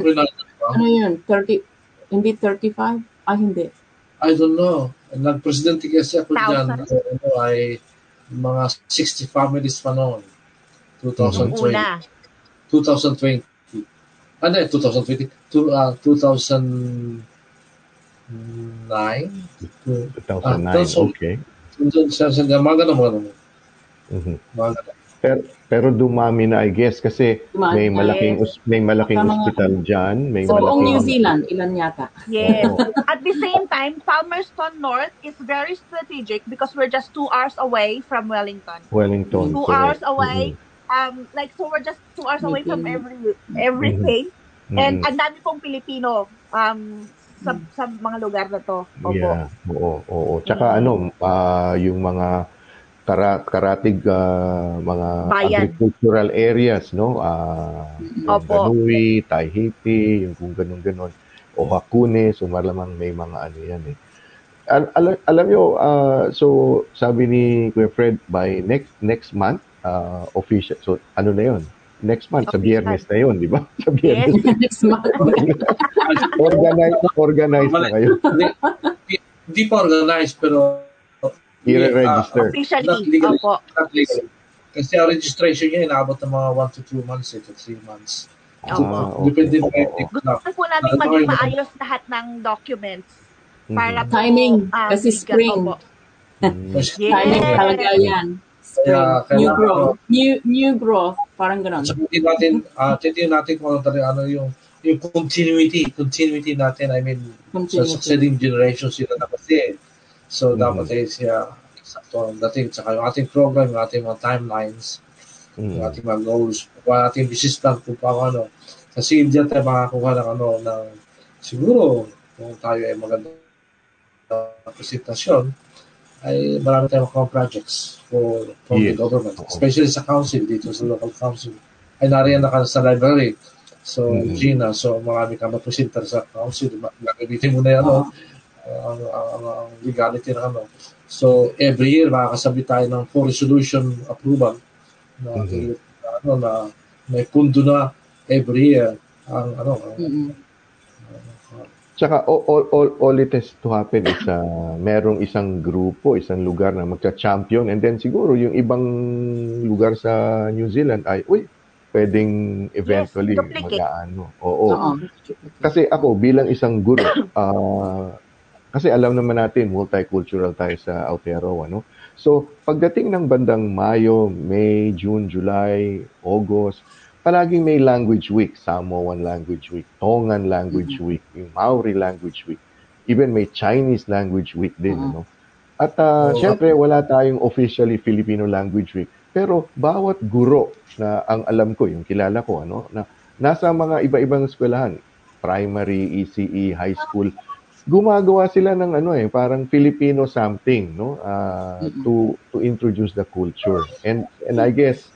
Ano yun? 30, hindi 35? Ah, hindi. I don't know. Nag-presidente kasi ako dyan. Thousand. Ano, ay mga 60 families pa noon. Nung 2020. una. 2020. Ano eh, 2020? Two, uh, 2009? 2009. Ah, so- okay. Mga ganun, mga ganun. Mhm. Mga ganun. Pero, pero dumami na I guess kasi Dumami may malaking us- may malaking Baka mga- hospital diyan, may So, malaking New Zealand, ilan yata? Yes. At the same time, Palmerston North is very strategic because we're just two hours away from Wellington. Wellington. Two correct. hours away. Um, like so we're just two hours away from every everything. Mhm. And Mhm. ang dami pong Pilipino um sa sa mga lugar na to. Opo. Yeah, oo, oo. Tsaka ano, ah, yung mga kara, karatig ah, mga Bayan. agricultural areas, no? Ah, yung Opo. Ganui, Taihipi, yung kung ganun-ganun. O Hakune, so malamang may mga ano yan eh. Al- alam, alam nyo, ah, so sabi ni Kuya Fred, by next next month, ah, official, so ano na yon Next month, sa Official. biyernes na yon di ba? Sa Yes. biyernes. Next month. organize, organize na kayo. Hindi, pa organized, pero I-register. Not Officially. legally. Opo. legal. Kasi ang registration niya, inaabot ng mga 1 to 2 months, eh, to 3 months. Ah, Depende okay. pa Oo. na. Gusto po namin Ano maging yun? maayos lahat ng documents para Mhm. po, Timing, um, kasi legal. spring. Opo. Mm. Yes. Timing Yes. talaga yan. Spring. Kaya, new kailangan growth. New, new growth. Parang ganun. Hindi natin, uh, titignan natin kung ano talaga, ano yung, yung continuity, continuity natin, I mean, sa Continuity. succeeding generations sila na kasi. So, Mhm. dapat ay siya, sakto ang dating, saka yung ating program, yung ating mga timelines, yung Mm. ating mga goals, kung ano ating business plan, kung paano, ano. Kasi hindi tayo makakuha ng ano, ng, siguro, kung tayo ay maganda na presentasyon, ay marami tayong mga projects for from the Yes. government, especially sa council, dito sa local council. Ay nariyan na ka sa library. So, Mhm. Gina, so marami ka mapresenter sa council, gagamitin mo na yan, ano, ang, ang, ang, ang legality ng ano. So, every year, makakasabi tayo ng full resolution approval na, Mhm. ano, na may pundo na every year ang ano Mm-mm. Tsaka all, all, all, all it has to happen is uh, merong isang grupo, isang lugar na magka-champion and then siguro yung ibang lugar sa New Zealand ay, uy, pwedeng eventually Yes, mag-ano. Oo. Oo. Kasi ako bilang isang guro, ah, kasi alam naman natin multicultural tayo sa Aotearoa, no? So, pagdating ng bandang Mayo, May, June, July, August, palaging may language week, Samoan language week, Tongan language week, yung Maori language week, even may Chinese language week din, Oo. no? At ah, Oo. syempre wala tayong officially Filipino language week, pero bawat guro na ang alam ko, yung kilala ko, ano, na nasa mga iba-ibang eskwelahan, primary, ECE, high school, gumagawa sila ng ano eh, parang Filipino something, no? Mm-mm. to to introduce the culture. And and I guess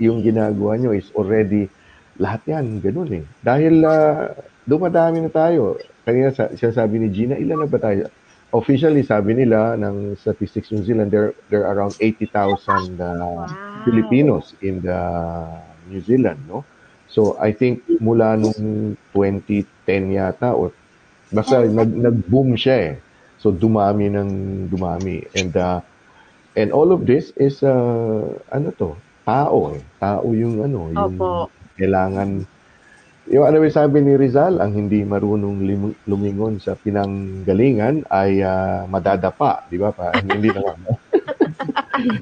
yung ginagawa nyo is already lahat yan ganun eh. Dahil ah, dumadami na tayo. Kanina sa, sinasabi ni Gina, ilan na ba tayo? Officially, sabi nila ng Statistics New Zealand, there, there are around 80,000 uh, Filipinos in the New Zealand, no? So, I think mula nung 2010 yata, o basta nag, nag-boom siya eh. So, dumami ng dumami. And, uh, and all of this is, uh, ano to, tao eh. Tao yung ano, yung Opo. kailangan yung ano yung sabi ni Rizal, ang hindi marunong lim- lumingon sa pinanggalingan ay ah, madadapa, di ba? Pa, hindi naman.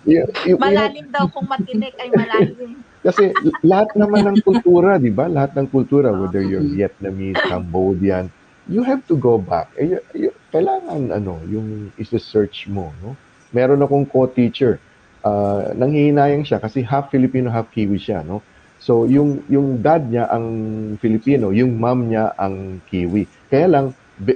Y- y- Malalim daw kung matinik ay malalim. kasi lahat naman ng kultura, di ba? Lahat ng kultura, whether you're Vietnamese, Cambodian, you have to go back. Eh, y- y- kailangan, ano, yung isa-search mo, no? Meron akong co-teacher. Uh, nanghihinayang siya kasi half Filipino, half Kiwi siya, no? So, yung, yung dad niya ang Filipino, yung mom niya ang Kiwi. Kaya lang,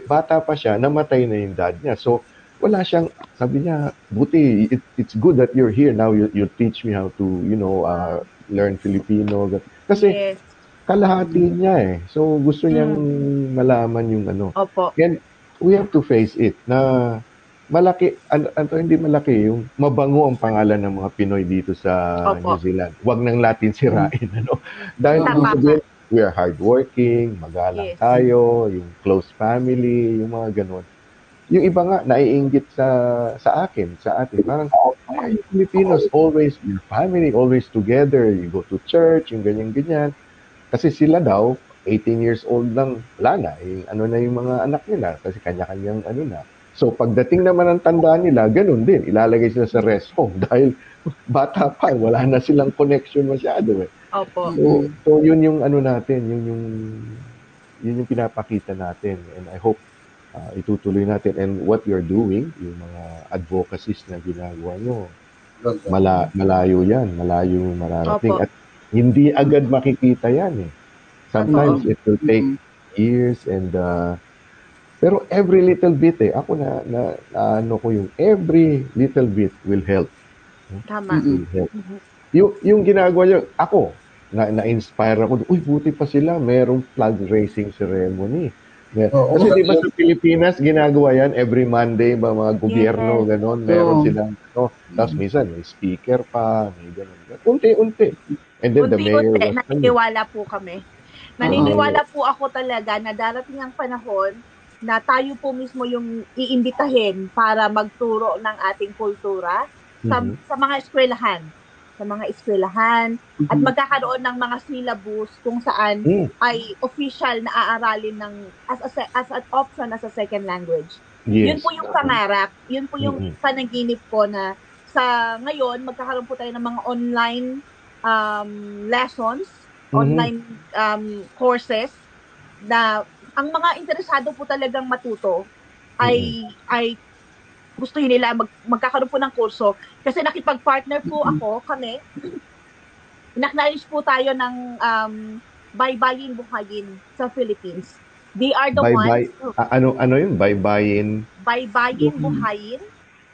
bata pa siya, namatay na yung dad niya. So, wala siyang, sabi niya, buti, it, it's good that you're here now, you, you teach me how to, you know, uh, learn Filipino. Kasi, Yes. kalahati niya eh. So, gusto niyang malaman yung ano. Opo. And we have to face it na malaki, ano, ano hindi malaki, yung mabango ang pangalan ng mga Pinoy dito sa Opo. New Zealand. Huwag nang natin sirain, ano. Dahil Tama sabihin, we are hardworking, magalang Yes. tayo, yung close family, yung mga ganun. Yung iba nga, naiinggit sa sa akin, sa atin. Parang, ay, Filipinos, always, your family, always together. You go to church, yung ganyan-ganyan. Kasi sila daw, 18 years old lang, wala na. Eh, ano na yung mga anak nila? Kasi kanya-kanyang ano na. So, pagdating naman ng tandaan nila, ganun din. Ilalagay sila sa rest home dahil bata pa, wala na silang connection masyado eh. Opo. So, so yun yung ano natin, yun yung yun yung pinapakita natin and I hope uh, itutuloy natin and what you're doing, yung mga advocacies na ginagawa nyo, mala, malayo yan, malayo mararating Opo. at hindi agad makikita yan eh. Sometimes it will take years and uh, pero every little bit eh, ako na, na, na ano ko yung every little bit will help. Tama. Will help. Yung, yung ginagawa niya, ako, na, na-inspire ako, uy, buti pa sila, merong flag raising ceremony. Oo, Kasi di ba sa Pilipinas, ginagawa yan every Monday, ba mga gobyerno, Yes. ganon, meron Oo. silang, no, tapos minsan may speaker pa, may ganon. Unti-unti. And then the mayor Unti-unti, was, naniniwala po kami. Naniniwala po ako talaga na darating ang panahon na tayo po mismo yung iimbitahin para magturo ng ating kultura sa, Mhm. sa mga eskwelahan. Sa mga eskwelahan at magkakaroon ng mga syllabus kung saan Mm, ay official na aaralin ng as a, as an option as a second language. yes. Yun po yung pangarap, yun po yung Mhm. panaginip ko na sa ngayon magkakaroon po tayo ng mga online um, lessons, Mhm. online um, courses na ang mga interesado po talagang matuto ay ay gustuhin nila mag, magkakaroon po ng kurso kasi nakipag-partner po ako kami inacknowledge po tayo ng um, Baybayin Buhayin sa Philippines. They are the Bye-bye. ones who, Ah, ano, ano yun? Baybayin, Baybayin Buhayin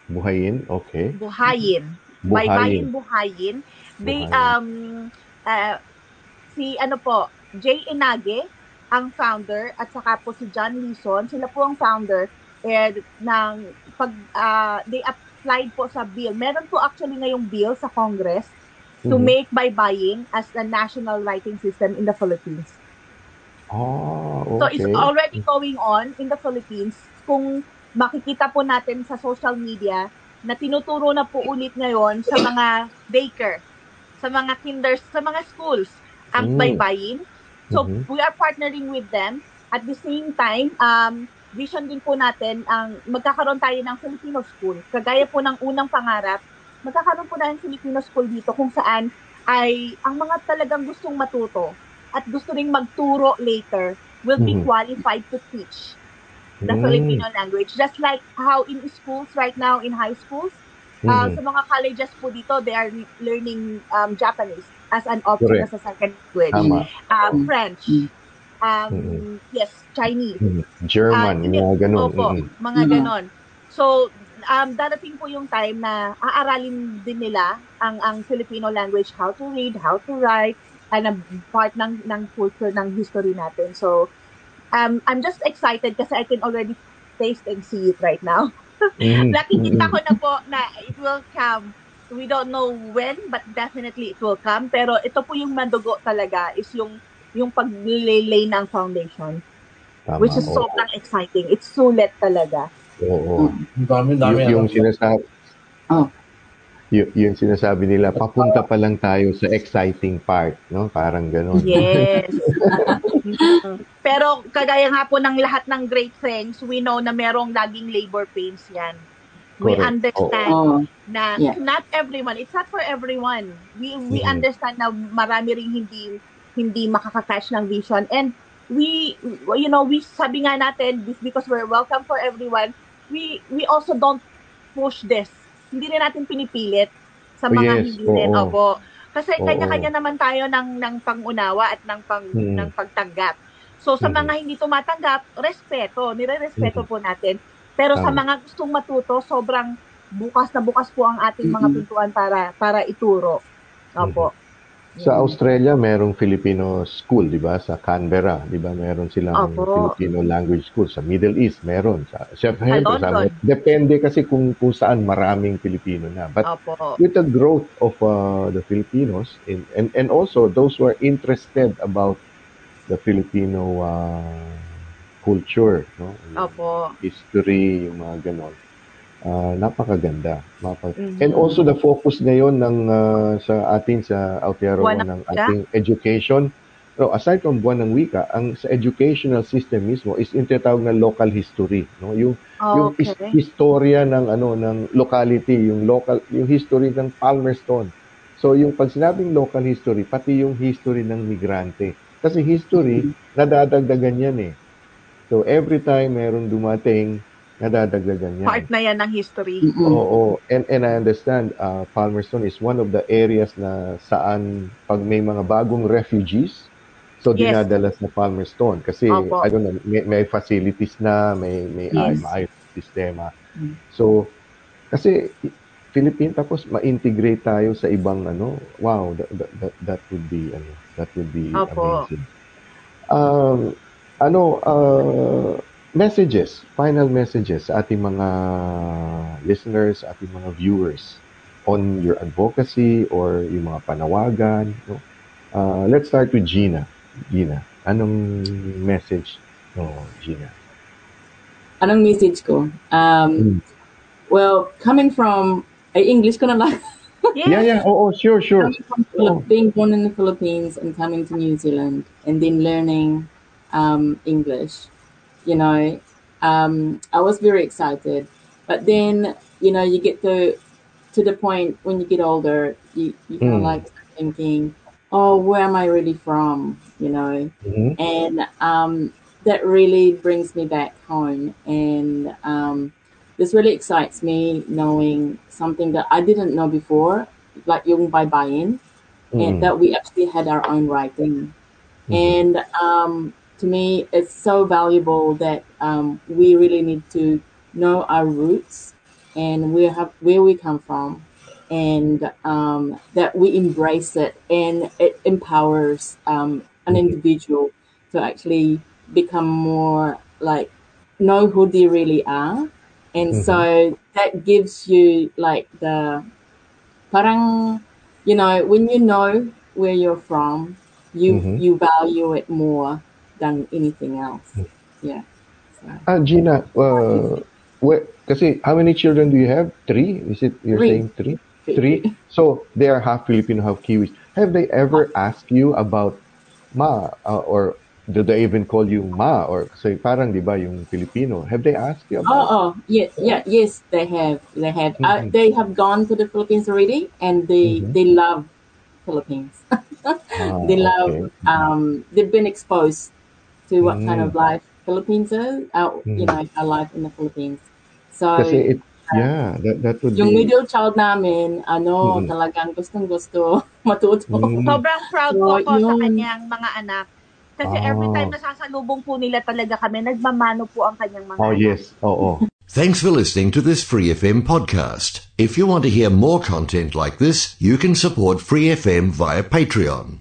buhayin? Okay. Buhayin. Baybayin Buhayin. Buhayin. They, Buhayin. um, uh, si ano po, Jay Inage, ang founder, at saka po si John Leeson, sila po ang founder eh, ng pag, uh, they applied po sa bill. Meron po actually ngayong bill sa Congress to Mhm. make baybayin as the national writing system in the Philippines. Oh, So it's okay. already going on in the Philippines. Kung makikita po natin sa social media na tinuturo na po ulit ngayon sa mga daycare, sa mga kinders, sa mga schools ang Mm. baybayin. So Mhm. we are partnering with them. At the same time, um, vision din po natin ang magkakaroon tayo ng Filipino school. Kagaya po ng unang pangarap, magkakaroon po tayo ng Filipino school dito kung saan ay ang mga talagang gustong matuto at gusto ring magturo later will be Mhm. qualified to teach the Mm. Filipino language. Just like how in schools right now, in high schools, uh, Mhm. sa mga colleges po dito, they are learning um, Japanese as an option Correct. as a second language. Tama. Uh, Mm. French. Mm. Um, Mhm. Yes, Chinese. Mhm. German, hindi. mga ganun. Opo, Mhm. mga Mhm. ganon. So, um, darating po yung time na aaralin din nila ang ang Filipino language, how to read, how to write, and a part ng ng culture ng history natin. So, um, I'm just excited kasi I can already taste and see it right now. Mhm. Nakikita ko na po na it will come. We don't know when, but definitely it will come. Pero ito po yung madugo talaga is yung yung paglilay ng foundation, Tama, which is oo. sobrang exciting. It's sulit talaga. Oo. Ang dami, dami. Yung, yung ano. sinasabi, Oh. y- yung sinasabi nila, papunta pa lang tayo sa exciting part, no? Parang ganun. Yes. Pero kagaya nga po ng lahat ng great things, we know na merong laging labor pains yan. We Correct. understand Oh. na Yeah. not everyone, it's not for everyone. We we Mhm. understand na marami ring hindi hindi makaka-catch ng vision and we you know, we sabi nga natin this because we're welcome for everyone, we we also don't push this. Hindi rin natin pinipilit sa Oh, mga yes. hindi rin. Oo. Opo. Kasi Oo. kanya-kanya naman tayo ng ng pangunawa at ng pang Mhm. ng pagtanggap. So sa Mhm. mga hindi tumatanggap, respeto, nire-respeto Mhm. po natin. Pero sa mga gustong matuto, sobrang bukas na bukas po ang ating mga pintuan para para ituro. Opo. Sa Australia, merong Filipino school, di ba? Sa Canberra, di ba? Meron silang Opo. Filipino language school. Sa Middle East, meron. Sa, syempre, Sa sa, depende kasi kung, kung saan maraming Filipino na. But Opo. with the growth of uh, the Filipinos in, and and also those who are interested about the Filipino uh, culture, no? Yung Opo. history, yung mga ganon. Ah, napakaganda. Mapa- Mhm. And also the focus ngayon ng ah, sa atin sa Aotearoa ng ating education. No, aside from buwan ng wika, ang sa educational system mismo is yung tinatawag na local history, no? Yung yung his- Okay. historia ng ano ng locality, yung local yung history ng Palmerston. So yung pag sinabing local history, pati yung history ng migrante. Kasi history nadadagdagan yan eh. So every time meron dumating, nadadagdagan yan. Part na yan ng history. Mm-mm. Oo, and and I understand uh, Palmerston is one of the areas na saan pag may mga bagong refugees, so Yes. dinadala sa Palmerston kasi Opo. I don't know, may, may facilities na, may may Yes. maayos sistema. Mm. So kasi Philippine tapos ma-integrate tayo sa ibang ano, wow, that, that, that, that would be ano, that would be Opo. amazing. Um, ano, uh, messages, final messages sa ating mga listeners, sa ating mga viewers on your advocacy or yung mga panawagan. No? Uh, let's start with Gina. Gina, anong message no, Gina? Anong message ko? Um, Mm. well, coming from, ay English ko na lang. Yes. Yeah, yeah. Oh, oh sure, sure. Philip- being born in the Philippines and coming to New Zealand and then learning um, English, you know, um, I was very excited. But then, you know, you get to to the point when you get older, you you kind of Mm. like thinking, oh, where am I really from? You know, Mhm. and um, that really brings me back home and um, this really excites me knowing something that I didn't know before like yung baybayin Mm. and that we actually had our own writing and um, to me it's so valuable that um, we really need to know our roots and we have where we come from and um, that we embrace it and it empowers um, an individual to actually become more like know who they really are and Mhm. so that gives you like the parang you know when you know where you're from you Mhm. you value it more than anything else Mm. yeah so, Ah, Gina, uh, where, kasi how many children do you have? Three? Is it, you're Three. saying three? Three? So, they are half Filipino, half Kiwis. Have they ever asked you about ma, uh, or do they even call you ma? Or, kasi parang, di ba, yung Filipino. Have they asked you Oh, about oh, yeah, yeah, yes, they have, they have. Uh, Mhm. they have gone to the Philippines already, and they Mhm. they love Philippines. Ah, they love. okay. Um, they've been exposed to what kind Mm. of life Philippines is. Uh, You Mm. know, our life in the Philippines. So Kasi it, yeah, that, that would yung be, middle child namin, ano, Mhm. talagang gustong gusto matuto. Mm. Sobrang proud po So, ako sa yun. kanyang mga anak. Kasi every Ah. time nasasalubong po nila talaga kami, nagmamano po ang kanyang mga oh, anak. yes, oo. Thanks for listening to this Free FM podcast. If you want to hear more content like this, you can support Free FM via Patreon.